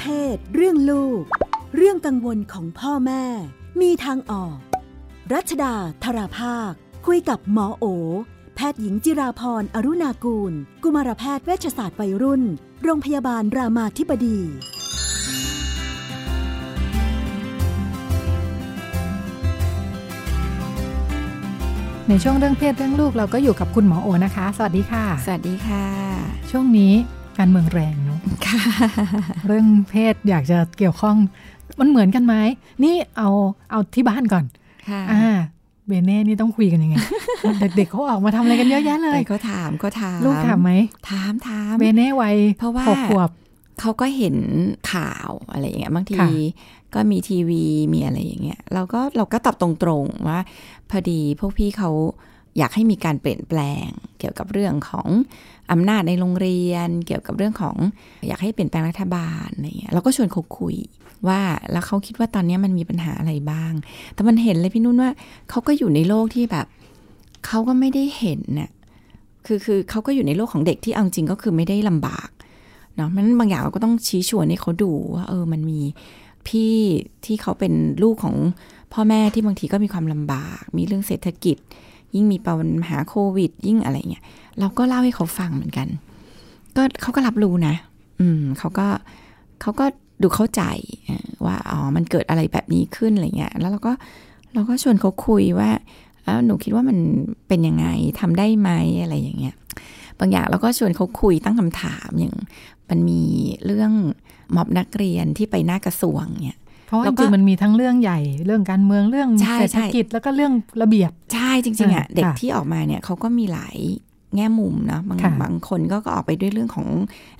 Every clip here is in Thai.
เพศ เรื่องลูก เรื่องกังวลของพ่อแม่ มีทางออก รัชดาธราภาค คุยกับหมอโอ แพทย์หญิงจิราพรอรุณากูล กุมารแพทย์เวชศาสตร์วัยรุ่น โรงพยาบาลรามาธิบดีในช่วงเรื่องเพศเรื่องลูกเราก็อยู่กับคุณหมอโอนะคะ สวัสดีค่ะ สวัสดีค่ะ ช่วงนี้ การเมืองแรงเนาะค่ะเรื่องเพศอยากจะเกี่ยวข้อง มันเหมือนกันไหมนี่เอาเอาที่บ้านก่อนค่ะอ่าเบเน่นี่ต้องคุยกันยังไง เด็กๆเขาออกมาทำอะไรกันเยอะแยะเลยแต่ก็ถามก็ถามลูกถามไหมถามถามเบเน่วัยเพราะว่าหกขวบเขาก็เห็นข่าวอะไรอย่างเงี้ยบางทีค่ะก็มีทีวีมีอะไรอย่างเงี้ยเราก็เราก็ตอบตรงๆว่า พอดีพวกพี่เขาอยากให้มีการเปลี่ยนแปลงเกี่ยวกับเรื่องของอำนาจในโรงเรียน เกี่ยวกับเรื่องของอยากให้เปลี่ยนแปลงรัฐบาลอะไรเงี้ยเราก็ชวนเขาคุยว่าแล้วเขาคิดว่าตอนนี้มันมีปัญหาอะไรบ้าง แต่มันเห็นเลยพี่นุ่นว่าเขาก็อยู่ในโลกที่แบบเขาก็ไม่ได้เห็นน่ะคือคือเขาก็อยู่ในโลกของเด็กที่เอาจริงก็คือไม่ได้ลำบากเนาะมันบางอย่างเราก็ต้องชี้ชวนให้เขาดูว่าเออมันมีพี่ที่เขาเป็นลูกของพ่อแม่ที่บางทีก็มีความลำบาก มีเรื่องเศรษฐกิจ ยิ่งมีปัญหาโควิด ยิ่งอะไรเงี้ยเราก็เล่าให้เขาฟังเหมือนกัน ก็เขาก็รับรู้นะ อืมเขาก็เขาก็ดูเข้าใจว่าอ๋อมันเกิดอะไรแบบนี้ขึ้นอะไรเงี้ยแล้วเราก็เราก็ชวนเขาคุยว่าเอ้าหนูคิดว่ามันเป็นยังไงทำได้ไหมอะไรอย่างเงี้ยบางอย่างเราก็ชวนเขาคุยตั้งคำถามอย่างมันมีเรื่องม็อบนักเรียนที่ไปหน้ากระทรวงเนี่ย เพราะว่าแล้จวก็ริงๆมันมีทั้งเรื่องใหญ่เรื่องการเมืองเรื่องใช่เศรษฐกิจแล้วก็เรื่องระเบียบ ใช่จริงๆอะอ่าเด็กค่ะที่ออกมาเนี่ยเขาก็มีหลายแง่มุมเนาะบางค่ะบางคนก็ก็ออกไปด้วยเรื่องของ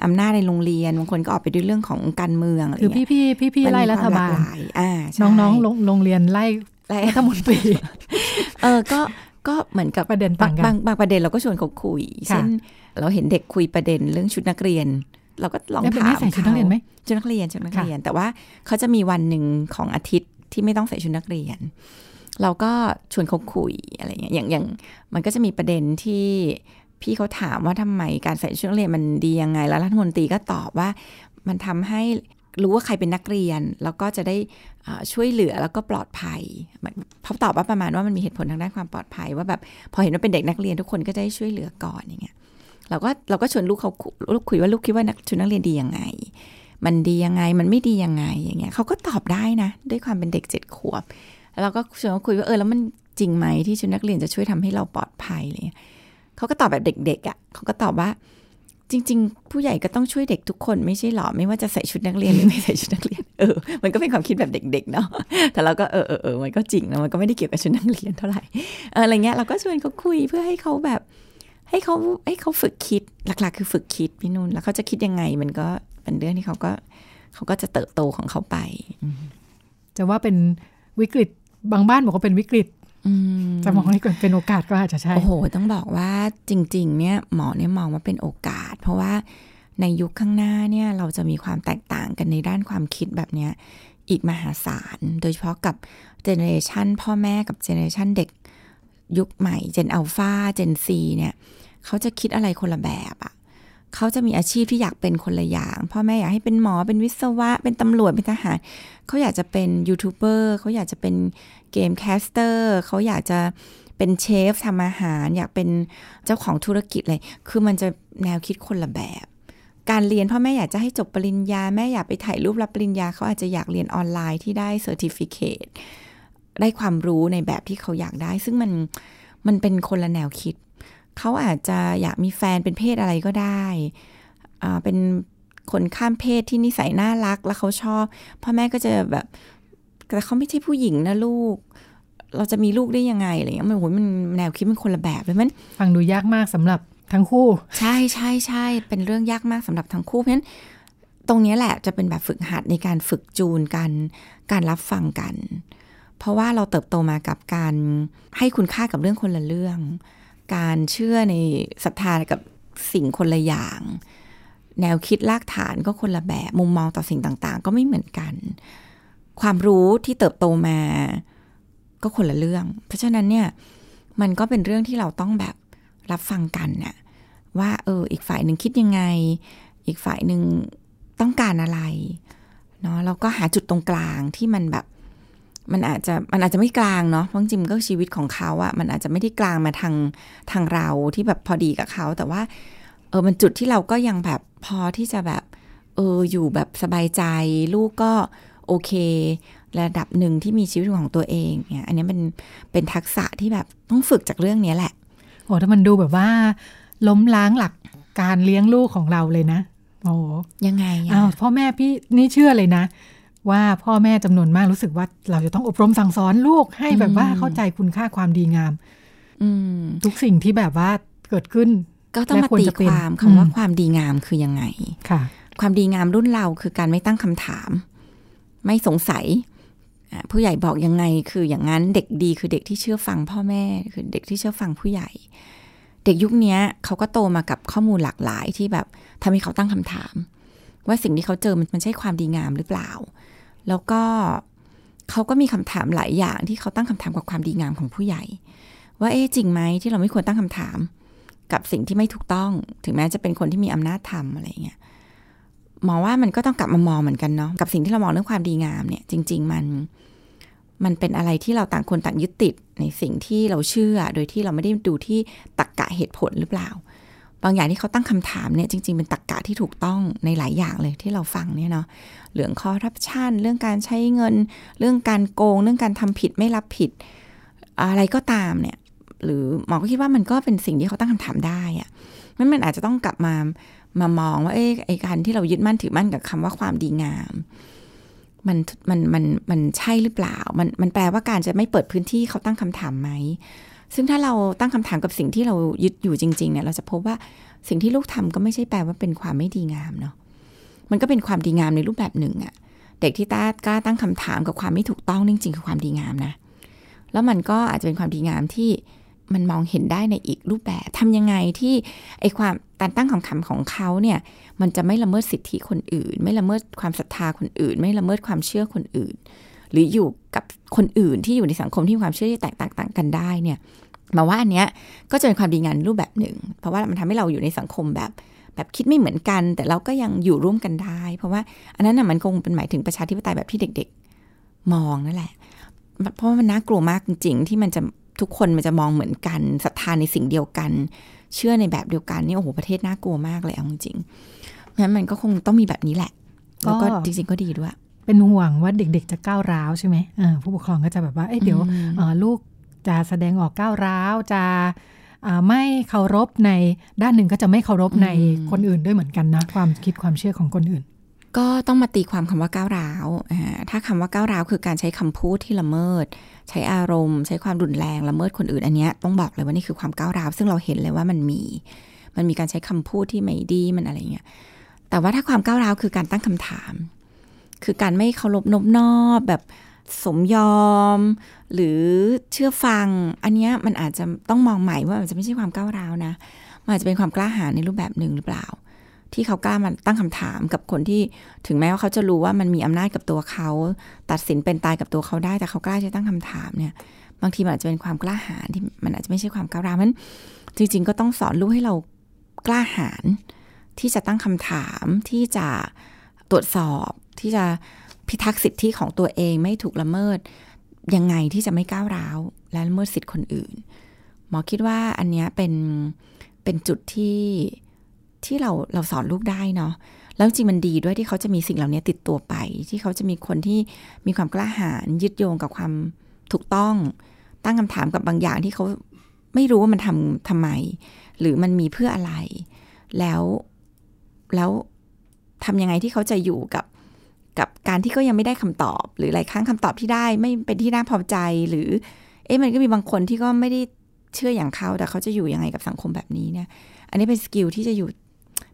อำนาจในโรงเรียน บางคนก็ออกไปด้วยเรื่องของการเมืองอะไรคือเงี้พี่ยพี่พี่พี่มันไล่มีรัฐควมหบาลลกหลายอ่าใช่น้องๆโรงโรงเรียนไล่ไล่รัฐมนตรีเออก็ก็เหมือนกับประเด็นบาต่างงกันบางบางประเด็นเราก็ชวนเขาคุยค่ะเช่น เราเห็นเด็กคุยประเด็นเรื่องชุดนักเรียน เราก็ลองแล้วเป็นถาไม่มใส่ชุดนักเรียนไหมชุดนักเรียนชุดนักเรียน แต่ว่าเขาจะมีวันหนึ่งของอาทิตย์ที่ไม่ต้องใส่ชุดนักเรียน เราก็ชวนเขาคุยอะไรเงี้ยอย่างอย่างมันก็จะมีประเด็นที่พี่เขาถามว่าทำไมการใส่ชุดนักเรียนมันดียังไง แล้วรัฐมนตรีก็ตอบว่ามันทำให้รู้ว่าใครเป็นนักเรียน แล้วก็จะได้อ่าช่วยเหลือแล้วก็ปลอดภัยเขาตอบว่าประมาณว่ามันมีเหตุผลทางด้านความปลอดภัย ว่าแบบพอเห็นว่าเป็นเด็กนักเรียนทุกคนก็จะได้ช่วยเหลือก่อนอย่างเงี้ย เราก็เราก็ชวนลูกเขาลูกคุยว่าลูกคิดว่านักชุดนักเรียนดียังไง มันดียังไงมันไม่ดียังไงอย่างเงี้ยเขาก็ตอบได้นะ ด้วยความเป็นเด็กเจ็ดขวบแล้วเราก็ชวนเขาคุยว่าเออแล้วมันจริงไหมที่ชุดนักเรียนจะช่วยทำให้เราปลอดภัยอะไรเลยเขาก็ตอบแบบเด็กๆอะ่ะเขาก็ตอบว่าจริง ๆ ผู้ใหญ่ก็ต้องช่วยเด็กทุกคนไม่ใช่หรอไม่ว่าจะใส่ชุดนักเรียนหรือไม่ใส่ชุดนักเรียนเออมันก็เป็นความคิดแบบเด็ก ๆ เนาะแต่เราก็เออเออเออมันก็จริงนะมันก็ไม่ได้เกี่ยวกับชุดนักเรียนเท่าไหร่อออะไรเงี้ยเราก็ชวนเขาคุยเพื่อให้เขาแบบ ให้เขาให้เขาฝึกคิดหลักๆ คือฝึกคิดพี่นุ่นแล้วเขาจะคิดยังไงมันก็เป็นเรื่องที่เขาก็เขาก็จะเติบโตของเขาไป จะว่าเป็นวิกฤตบางบ้านบอกว่าเป็นวิกฤตอืมจะมองให้เป็นโอกาสก็อาจจะใช่ โอ้โห ต้องบอกว่าจริง ๆ เนี่ยหมอเนี่ยมองว่าเป็นโอกาส เพราะว่าในยุคข้างหน้าเนี่ยเราจะมีความแตกต่างกันในด้านความคิดแบบเนี้ยอีกมหาศาล โดยเฉพาะกับ generation พ่อแม่กับ generation เด็ก ยุคใหม่ Gen Alpha Gen Z เนี่ยเขาจะคิดอะไรคนละแบบอะเขาจะมีอาชีพที่อยากเป็นคนละอย่างพ่อแม่อยากให้เป็นหมอเป็นวิศวะ เป็นตำรวจเป็นทหารเขาอยากจะเป็นยูทูบเบอร์เขาอยากจะเป็น game caster เขาอยากจะเป็นเชฟทำอาหาร อยากเป็นเจ้าของธุรกิจอะไรคือมันจะแนวคิดคนละแบบ การเรียนพ่อแม่อยากจะให้จบปริญญา แม่อยากไปถ่ายรูปรับปริญญาเขาอาจจะอยากเรียนออนไลน์ที่ได้ certificate ได้ความรู้ในแบบที่เขาอยากได้ ซึ่งมันมันเป็นคนละแนวคิด เขาอาจจะอยากมีแฟนเป็นเพศอะไรก็ได้อ่าเป็นคนข้ามเพศที่นิสัยน่ารักแล้วเขาชอบพ่อแม่ก็จะแบบแต่เขาไม่ใช่ผู้หญิงนะลูก เราจะมีลูกได้ยังไงอะไรเงี้ยมันโหยมันแนวคิดมันคนละแบบเลยมันฟังดูยากมากสำหรับทั้งคู่ ใช่ใช่ใช่เป็นเรื่องยากมากสำหรับทั้งคู่เพราะฉะนั้นตรงนี้แหละจะเป็นแบบฝึกหัดในการฝึกจูนกัน การรับฟังกัน เพราะว่าเราเติบโตมากับการให้คุณค่ากับเรื่องคนละเรื่อง การเชื่อในศรัทธากับสิ่งคนละอย่าง แนวคิดรากฐานก็คนละแบบมุมมองต่อสิ่งต่างๆ ก็ไม่เหมือนกัน ความรู้ที่เติบโตมาก็คนละเรื่อง เพราะฉะนั้นเนี่ยมันก็เป็นเรื่องที่เราต้องแบบรับฟังกันน่ะว่าเอออีกฝ่ายหนึ่งคิดยังไง อีกฝ่ายหนึ่งต้องการอะไรเนาะแล้วก็หาจุดตรงกลางที่มันแบบ มันอาจจะมันอาจจะไม่กลางเนาะเพราะจริงๆก็ชีวิตของเขาอะมันอาจจะไม่ได้กลางมาทางทางเราที่แบบพอดีกับเขา แต่ว่า เออมันจุดที่เราก็ยังแบบพอที่จะแบบ เอออยู่แบบสบายใจ ลูกก็โอเค ระดับหนึ่งที่มีชีวิตของตัวเองเนี่ยอันนี้เป็นเป็นทักษะที่แบบต้องฝึกจากเรื่องนี้แหละโอ้ถ้ามันดูแบบว่า ล้มล้างหลักการเลี้ยงลูกของเราเลยนะโอ้ยังไงอ้าอะวพ่อแม่พี่นี่เชื่อเลยนะ ว่าพ่อแม่จำนวนมากรู้สึกว่าเราจะต้องอบรมสั่งสอนลูกให้แบบว่าเข้าใจคุณค่าความดีงาม อืมทุกสิ่งที่แบบว่าเกิดขึ้น ก็ต้องมาและควรตีจะเป็นความคำว่าอืมความดีงามคือยังไงค่ะ ความดีงามรุ่นเราคือการไม่ตั้งคำถาม ไม่สงสัยอะผู้ใหญ่บอกยังไงคืออย่างนั้นเด็กดีคือเด็กที่เชื่อฟังพ่อแม่คือเด็กที่เชื่อฟังผู้ใหญ่ เด็กยุคเนี้ยเขาก็โตมากับข้อมูลหลากหลายที่แบบทำให้เขาตั้งคำถาม ว่าสิ่งที่เขาเจอมันมันใช่ความดีงามหรือเปล่า แล้วก็เขาก็มีคำถามหลายอย่างที่เขาตั้งคำถามกับความดีงามของผู้ใหญ่ ว่าเอ๊ะจริงไหมที่เราไม่ควรตั้งคำถาม กับสิ่งที่ไม่ถูกต้อง ถึงแม้จะเป็นคนที่มีอำนาจทำอะไรเงี้ยมองว่ามันก็ต้องกลับมามองเหมือนกันเนาะกับสิ่งที่เรามองเรื่องความดีงามเนี่ย จริง ๆ มันมันเป็นอะไรที่เราต่างคนต่างยึดติดในสิ่งที่เราเชื่อ โดยที่เราไม่ได้ดูที่ตรกกะเหตุผลหรือเปล่า บางอย่างที่เขาตั้งคำถามเนี่ยจริง ๆ เป็นตรกกะที่ถูกต้องในหลายอย่างเลยที่เราฟังเนี่ยเนาะเรื่องคอร์รัปชันเรื่องการใช้เงิน เรื่องการโกง เรื่องการทำผิดไม่รับผิด อะไรก็ตามเนี่ย หรือหมอก็คิดว่ามันก็เป็นสิ่งที่เขาตั้งคำถามได้อะมันมันอาจจะต้องกลับมามามองว่าเอ๊ะไอการที่เรายึดมั่นถือมั่นกับคำว่าความดีงาม มันมันมันมันใช่หรือเปล่า มันมันแปลว่าการจะไม่เปิดพื้นที่เขาตั้งคำถามไหม ซึ่งถ้าเราตั้งคำถามกับสิ่งที่เรายึดอยู่จริงๆเนี่ยเราจะพบว่าสิ่งที่ลูกทำก็ไม่ใช่แปลว่าเป็นความไม่ดีงามเนาะมันก็เป็นความดีงามในรูปแบบหนึ่งอะเด็กที่ต้ากล้าตั้งคำถามกับความไม่ถูกต้องจริงๆคือความดีงามนะ แล้วมันก็อาจจะเป็นความดีงามที่มันมองเห็นได้ในอีกรูปแบบทำยังไงที่ไอความการตั้งคำถามของเขาเนี่ย มันจะไม่ละเมิดสิทธิคนอื่น ไม่ละเมิดความศรัทธาคนอื่น ไม่ละเมิดความเชื่อคนอื่น หรืออยู่กับคนอื่นที่อยู่ในสังคมที่มีความเชื่อที่แตกต่างกันได้เนี่ย มาว่าอันเนี้ยก็จะเป็นความดีงามรูปแบบหนึ่ง เพราะว่ามันทำให้เราอยู่ในสังคมแบบ แบบคิดไม่เหมือนกัน แต่เราก็ยังอยู่ร่วมกันได้ เพราะว่าอันนั้นน่ะมันคงเป็นหมายถึงประชาธิปไตยแบบที่เด็ก ๆ มองนั่นแหละ เพราะว่ามันน่ากลัวมากจริงๆ ที่มันจะทุกคนมันจะมองเหมือนกันศรัทธาในสิ่งเดียวกัน เชื่อในแบบเดียวกันนี่โอ้โหประเทศน่ากลัวมากเลยเอาจริงๆงั้นมันก็คงต้องมีแบบนี้แหละแล้วก็ก็จริงๆก็ดีด้วยเป็นห่วงว่าเด็กๆจะก้าวร้าวใช่ไหมเออผู้ปกครองก็จะแบบว่า เอ้ยเดี๋ยวอืมเอ่อลูก จะแสดงออกก้าวร้าวจะอ่าไม่เคารพในด้านหนึ่งก็จะไม่เคารพในคนอื่นด้วยเหมือนกันนะ ความคิดความเชื่อของคนอื่น ก็ต้องมาตีความคำว่าก้าวร้าวอ่าถ้าคำว่าก้าวร้าวคือการใช้คำพูดที่ละเมิด ใช้อารมณ์ ใช้ความรุนแรงละเมิดคนอื่นอันเนี้ยต้องบอกเลยว่านี่คือความก้าวร้าว ซึ่งเราเห็นเลยว่ามันมี มันมีการใช้คำพูดที่ไม่ดีมันอะไรเงี้ยแต่ว่าถ้าความก้าวร้าวคือการตั้งคำถาม คือการไม่เคารพนบนอบแบบ สมยอม หรือเชื่อฟัง อันนี้มันอาจจะต้องมองใหม่ว่ามันจะไม่ใช่ความก้าวร้าวนะมันอาจจะเป็นความกล้าหาญในรูปแบบหนึ่งหรือเปล่า ที่เขากล้ามาตั้งคำถามกับคนที่ถึงแม้ว่าเขาจะรู้ว่ามันมีอำนาจกับตัวเขา ตัดสินเป็นตายกับตัวเขาได้ แต่เขากล้าจะตั้งคำถามเนี่ย บางทีมันอาจจะเป็นความกล้าหาญที่มันอาจจะไม่ใช่ความก้าวร้าวมันจริง ๆ ก็ต้องสอนลูกให้เรากล้าหาญที่จะตั้งคำถามที่จะตรวจสอบที่จะ พิทักษ์สิทธิของตัวเองไม่ถูกละเมิด ยังไงที่จะไม่ก้าวร้าว และละเมิดสิทธิคนอื่น หมอคิดว่าอันนี้เป็นเป็นจุดที่ที่เราเราสอนลูกได้เนาะแล้วจริงมันดีด้วยที่เขาจะมีสิ่งเหล่านี้ติดตัวไป ที่เขาจะมีคนที่มีความกล้าหาญยึดโยงกับความถูกต้อง ตั้งคำถามกับบางอย่างที่เขาไม่รู้ว่ามันทำทำไม หรือมันมีเพื่ออะไร แล้วแล้วทำยังไงที่เขาจะอยู่กับ กับการที่ก็ยังไม่ได้คำตอบ หรือหลายครั้งคำตอบที่ได้ไม่เป็นที่น่าพอใจ หรือเอ๊ะมันก็มีบางคนที่ก็ไม่ได้เชื่ออย่างเขาแต่เขาจะอยู่ยังไงกับสังคมแบบนี้เนี่ย อันนี้เป็นสกิลที่จะอยู่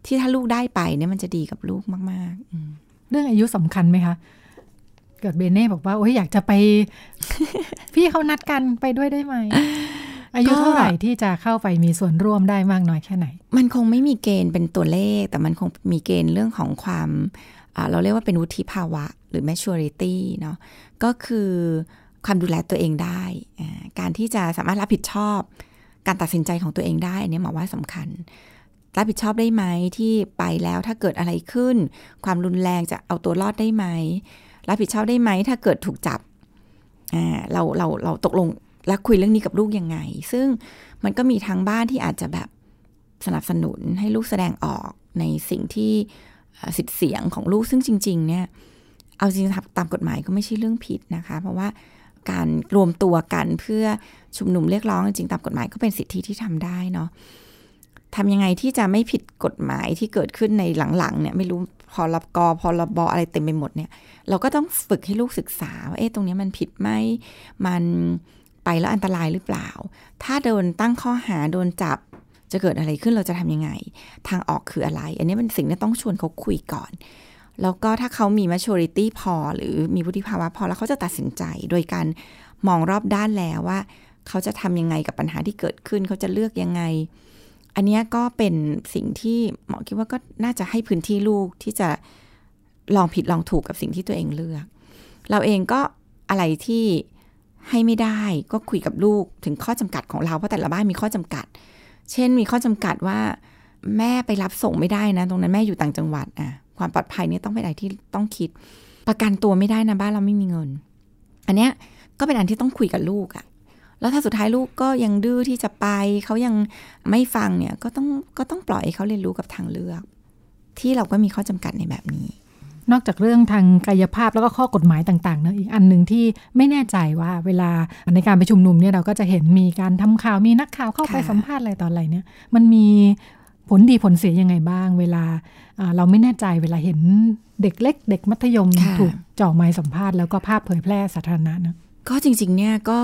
ที่ถ้าลูกได้ไปเนี่ยมันจะดีกับลูกมากๆเรื่องอายุสำคัญไหมคะเกิดเบเน่บอกว่าโอ้ยอยากจะไป พี่เขานัดกันไปด้วยได้ไหม อายุเท่าไหร่ที่จะเข้าไปมีส่วนร่วมได้มากน้อยแค่ไหน มันคงไม่มีเกณฑ์เป็นตัวเลข แต่มันคงมีเกณฑ์เรื่องของความอ่าเราเรียกว่าเป็นวุฒิภาวะ หรือ maturity เนาะก็คือความดูแลตัวเองได้อ่าการที่จะสามารถรับผิดชอบ การตัดสินใจของตัวเองได้อันนี้หมอว่าสำคัญรับผิดชอบได้ไหมที่ไปแล้วถ้าเกิดอะไรขึ้น ความรุนแรงจะเอาตัวรอดได้ไหมรับผิดชอบได้ไหมถ้าเกิดถูกจับอ่าเราเราเราตกลง แล้วคุยเรื่องนี้กับลูกยังไง ซึ่งมันก็มีทางบ้านที่อาจจะแบบสนับสนุนให้ลูกแสดงออกในสิ่งที่สิทธิเสียงของลูกซึ่งจริง ๆ เนี่ย เอาจริงตามกฎหมายก็ไม่ใช่เรื่องผิดนะคะ เพราะว่าการรวมตัวกันเพื่อชุมนุมเรียกร้องจริงตามกฎหมายก็เป็นสิทธิที่ทำได้เนาะทำยังไงที่จะไม่ผิดกฎหมายที่เกิดขึ้นในหลังๆเนี่ยไม่รู้พอรับกอพอรบออะไรเต็มไปหมดเนี่ย เราก็ต้องฝึกให้ลูกศึกษาว่าเอ๊ะตรงนี้มันผิดไหมมัน ไปแล้วอันตรายหรือเปล่า ถ้าโดนตั้งข้อหาโดนจับจะเกิดอะไรขึ้นเราจะทำยังไง ทางออกคืออะไร อันนี้เป็นสิ่งที่ต้องชวนเขาคุยก่อน แล้วก็ถ้าเขามี maturity พอ หรือมีวุฒิภาวะพอแล้วเขาจะตัดสินใจ โดยการมองรอบด้านแล้วว่า เขาจะทำยังไงกับปัญหาที่เกิดขึ้น เขาจะเลือกยังไง อันนี้ก็เป็นสิ่งที่หมอคิดว่าก็น่าจะให้พื้นที่ลูกที่จะลองผิดลองถูกกับสิ่งที่ตัวเองเลือก เราเองก็อะไรที่ ให้ไม่ได้ก็คุยกับลูกถึงข้อจำกัดของเราเพราะแต่ละบ้านมีข้อจำกัด เช่นมีข้อจำกัดว่า แม่ไปรับส่งไม่ได้นะ ตรงนั้นแม่อยู่ต่างจังหวัดอะความปลอดภัยนี่ต้องเป็นอะไรที่ต้องคิด ประกันตัวไม่ได้นะบ้านเราไม่มีเงิน อันเนี้ยก็เป็นอันที่ต้องคุยกับลูกอะ่ะแล้วถ้าสุดท้ายลูกก็ยังดื้อที่จะไป เขายังไม่ฟังเนี่ยก็ต้องก็ต้องปล่อยให้เขาเรียนรู้กับทางเลือก ที่เราก็มีข้อจำกัดในแบบนี้ นอกจากเรื่องทางกายภาพแล้วก็ข้อกฎหมายต่างๆเนะอีกอันหนึ่งที่ไม่แน่ใจว่าเวลาในการไปชุมนุมเนี่ยเราก็จะเห็นมีการทำข่าวมีนักข่าวเข้าไปสัมภาษณ์อะไรตอนอะไรเนี่ย มันมีผลดีผลเสียยังไงบ้าง เวลาเราไม่แน่ใจเวลาเห็นเด็กเล็ก เด็กมัธยมถูกจ่อไม้สัมภาษณ์แล้วก็ภาพเผยแพร่สาธารณะนะก็จริง ๆ เนี่ยก็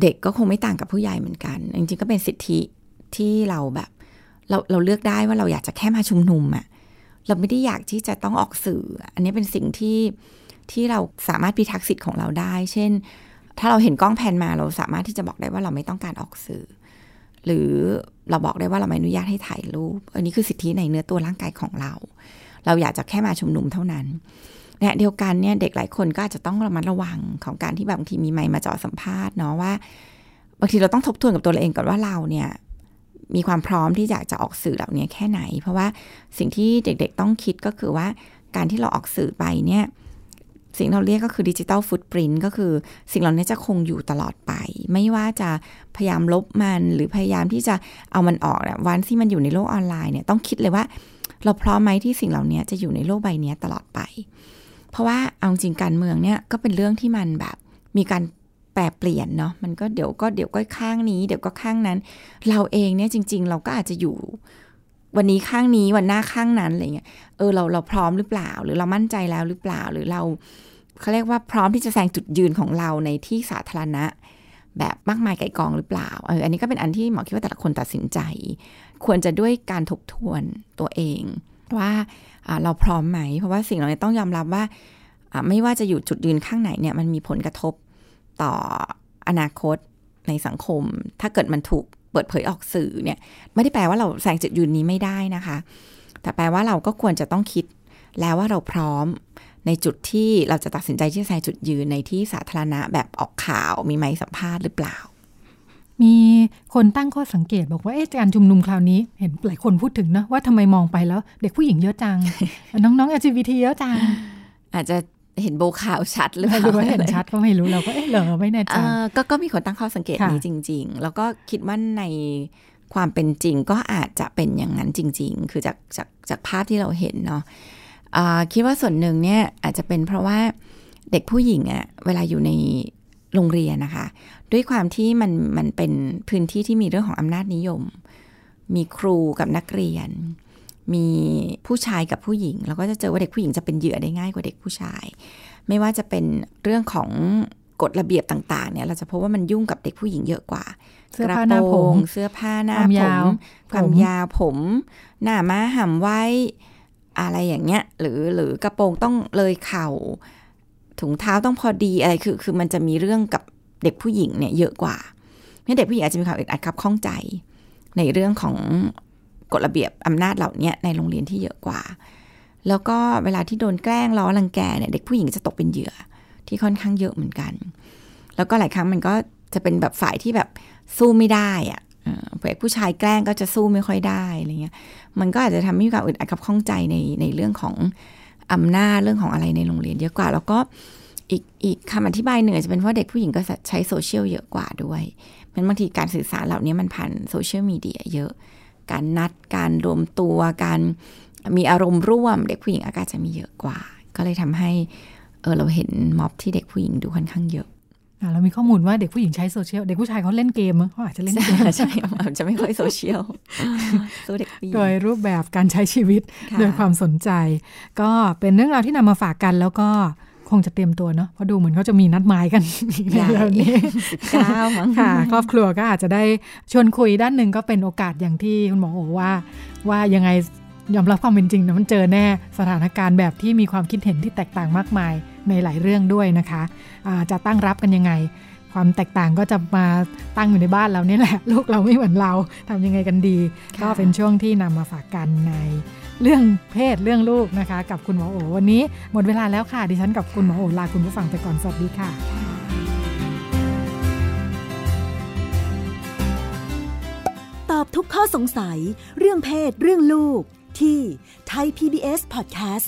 เด็กก็คงไม่ต่างกับผู้ใหญ่เหมือนกัน จริงๆ ก็เป็นสิทธิที่เราแบบเราเราเลือกได้ว่าเราอยากจะแค่มาชุมนุมอะ เราไม่ได้อยากที่จะต้องออกสื่อ อันนี้เป็นสิ่งที่ที่เราสามารถพิทักษ์สิทธิ์ของเราได้ เช่น ถ้าเราเห็นกล้องแพนมาเราสามารถที่จะบอกได้ว่าเราไม่ต้องการออกสื่อ หรือเราบอกได้ว่าเราไม่อนุญาตให้ถ่ายรูป อันนี้คือสิทธิในเนื้อตัวร่างกายของเรา เราอยากจะแค่มาชุมนุมเท่านั้นและเดียวกันเนี่ยเด็กหลายคนก็อาจจะต้องระมัดระวังของการที่บางทีมีไมค์มาจอสัมภาษณ์เนาะว่าบางทีเราต้องทบทวนกับตัวเราเองก่อนว่าเราเนี่ย มีความพร้อมที่อยากจะออกสื่อเหล่านี้แค่ไหน เพราะว่าสิ่งที่เด็กๆต้องคิดก็คือว่าการที่เราออกสื่อไปเนี่ยสิ่งเราเรียกก็คือดิจิตอลฟุตปรินต์ก็คือสิ่งเหล่านี้จะคงอยู่ตลอดไป ไม่ว่าจะพยายามลบมันหรือพยายามที่จะเอามันออกเนี่ยวันที่มันอยู่ในโลกออนไลน์เนี่ยต้องคิดเลยว่า เราพร้อมไหมที่สิ่งเหล่านี้จะอยู่ในโลกใบนี้ตลอดไป เพราะว่าเอาจริงการเมืองเนี่ยก็เป็นเรื่องที่มันแบบมีการ รเปลี่ยนเนาะมันก็เดี๋ยวก็เดี๋ยวก็ข้างนี้ เดี๋ยวก็ข้างนั้น เราเองเนี่ยจริง ๆ เราก็อาจจะอยู่ วันนี้ข้างนี้วันหน้าข้างนั้นอะไรเงี้ยเออเราเราพร้อมหรือเปล่า หรือเรามั่นใจแล้วหรือเปล่าหรือเราเขาเรียกว่าพร้อมที่จะแสดงจุดยืนของเราในที่สาธารณะ แบบมากมายไก่กองหรือเปล่าเอออันนี้ก็เป็นอันที่หมอคิดว่าแต่ละคนตัดสินใจ ควรจะด้วยการทบทวนตัวเองว่าเราพร้อมไหม เพราะว่าสิ่งเหล่านี้ต้องยอมรับว่า ไม่ว่าจะอยู่จุดยืนข้างไหนเนี่ยมันมีผลกระทบ ต่ออนาคตในสังคม ถ้าเกิดมันถูกเปิดเผยออกสื่อเนี่ย ไม่ได้แปลว่าเราแสดงจุดยืนนี้ไม่ได้นะคะ แต่แปลว่าเราก็ควรจะต้องคิดแล้วว่าเราพร้อมในจุดที่เราจะตัดสินใจที่จะแสดงจุดยืนในที่สาธารณะแบบออกข่าวมีไมสัมภาษณ์หรือเปล่า มีคนตั้งข้อสังเกตบอกว่าการชุมนุมคราวนี้เห็นหลายคนพูดถึงนะว่าทำไมมองไปแล้ว เด็กผู้หญิงเยอะจัง น้องๆ LGBT เยอะจัง อาจจะ เห็นโบขาวชัดหรือเปล่าเห็นชัดก็ไม่รู้เราก็เออเหรอไม่แน่ใจก็ก็มีคนตั้งข้อสังเกตนี้จริง ๆ แล้วก็คิดว่าในความเป็นจริงก็อาจจะเป็นอย่างนั้นจริง ๆ คือจากจากจากภาพที่เราเห็นเนาะคิดว่าส่วนหนึ่งเนี่ยอาจจะเป็นเพราะว่าเด็กผู้หญิงอะเวลาอยู่ในโรงเรียนนะคะ ด้วยความที่มันมันเป็นพื้นที่ที่มีเรื่องของอำนาจนิยม มีครูกับนักเรียน มีผู้ชายกับผู้หญิงเราก็จะเจอว่าเด็กผู้หญิงจะเป็นเหยื่อได้ง่ายกว่าเด็กผู้ชาย ไม่ว่าจะเป็นเรื่องของกฎระเบียบต่างๆเนี่ยเราจะพบว่ามันยุ่งกับเด็กผู้หญิงเยอะกว่าเสื้อผ้าหน้าผมเสื้อผ้าหน้าผมความยาวผม หน้าม้าห่ำไว้อะไรอย่างเงี้ย หรือหรือกระโปรงต้องเลยเข่า ถุงเท้าต้องพอดีอะไรคือ คือมันจะมีเรื่องกับเด็กผู้หญิงเนี่ยเยอะกว่าเนี่ยเด็กผู้หญิงอาจจะมีความอึดอัดขับข้องใจ ในเรื่องของ กฎระเบียบอำนาจเหล่านี้ในโรงเรียนที่เยอะกว่า แล้วก็เวลาที่โดนแกล้งล้อรังแกเนี่ยเด็กผู้หญิงจะตกเป็นเหยื่อที่ค่อนข้างเยอะเหมือนกัน แล้วก็หลายครั้งมันก็จะเป็นแบบฝ่ายที่แบบสู้ไม่ได้อะเผื่อผู้ชายแกล้งก็จะสู้ไม่ค่อยได้อะไรเงี้ย มันก็อาจจะทำให้มีความอึดอัดกับข้องใจในในเรื่องของอำนาจเรื่องของอะไรในโรงเรียนเยอะกว่า แล้วก็อีกอีกคำอธิบายหนึ่งอาจจะเป็นเพราะเด็กผู้หญิงก็ใช้โซเชียลเยอะกว่าด้วยมันบางทีการสื่อสารเหล่านี้มันผ่านโซเชียลมีเดียเยอะ การนัดการรวมตัวการมีอารมณ์ร่วม เด็กผู้หญิงอาจจะมีเยอะกว่า ก็เลยทำให้เออเราเห็นม็อบที่เด็กผู้หญิงดูค่อนข้างเยอะเรามีข้อมูลว่าเด็กผู้หญิงใช้โซเชียล เด็กผู้ชายเขาเล่นเกมเขาอาจจะเล่นเกมใช่จะไม่ค่อยโซเชียลสู้เด็กโดยรูปแบบการใช้ชีวิตโดยความสนใจ ก็เป็นเรื่องราวที่นำมาฝากกันแล้วก็ คงจะเตรียมตัวเนาะเพราะดูเหมือนเขาจะมีนัดหมายกันในเรื่องนี้เก้ามั้งค่ะครอบครัวก็อาจจะได้ชวนคุยด้านหนึ่งก็เป็นโอกาสอย่างที่คุณหมอโอว่า ว่ายังไงยอมรับความเป็นจริงนะมันเจอแน่สถานการณ์แบบที่มีความคิดเห็นที่แตกต่างมากมายในหลายเรื่องด้วยนะคะะจะตั้งรับกันยังไง ความแตกต่างก็จะมาตั้งอยู่ในบ้านเราเนี่ยแหละ ลูกเราไม่เหมือนเราทำยังไงกันดี ก็เป็นช่วงที่นำมาฝากกันใน เรื่องเพศเรื่องลูกนะคะ กับคุณหมอโอวันนี้หมดเวลาแล้วค่ะดิฉันกับคุณหมอโอลาคุณผู้ฟังไปก่อนสวัสดีค่ะ ตอบทุกข้อสงสัยเรื่องเพศเรื่องลูกที่ไทย PBS Podcast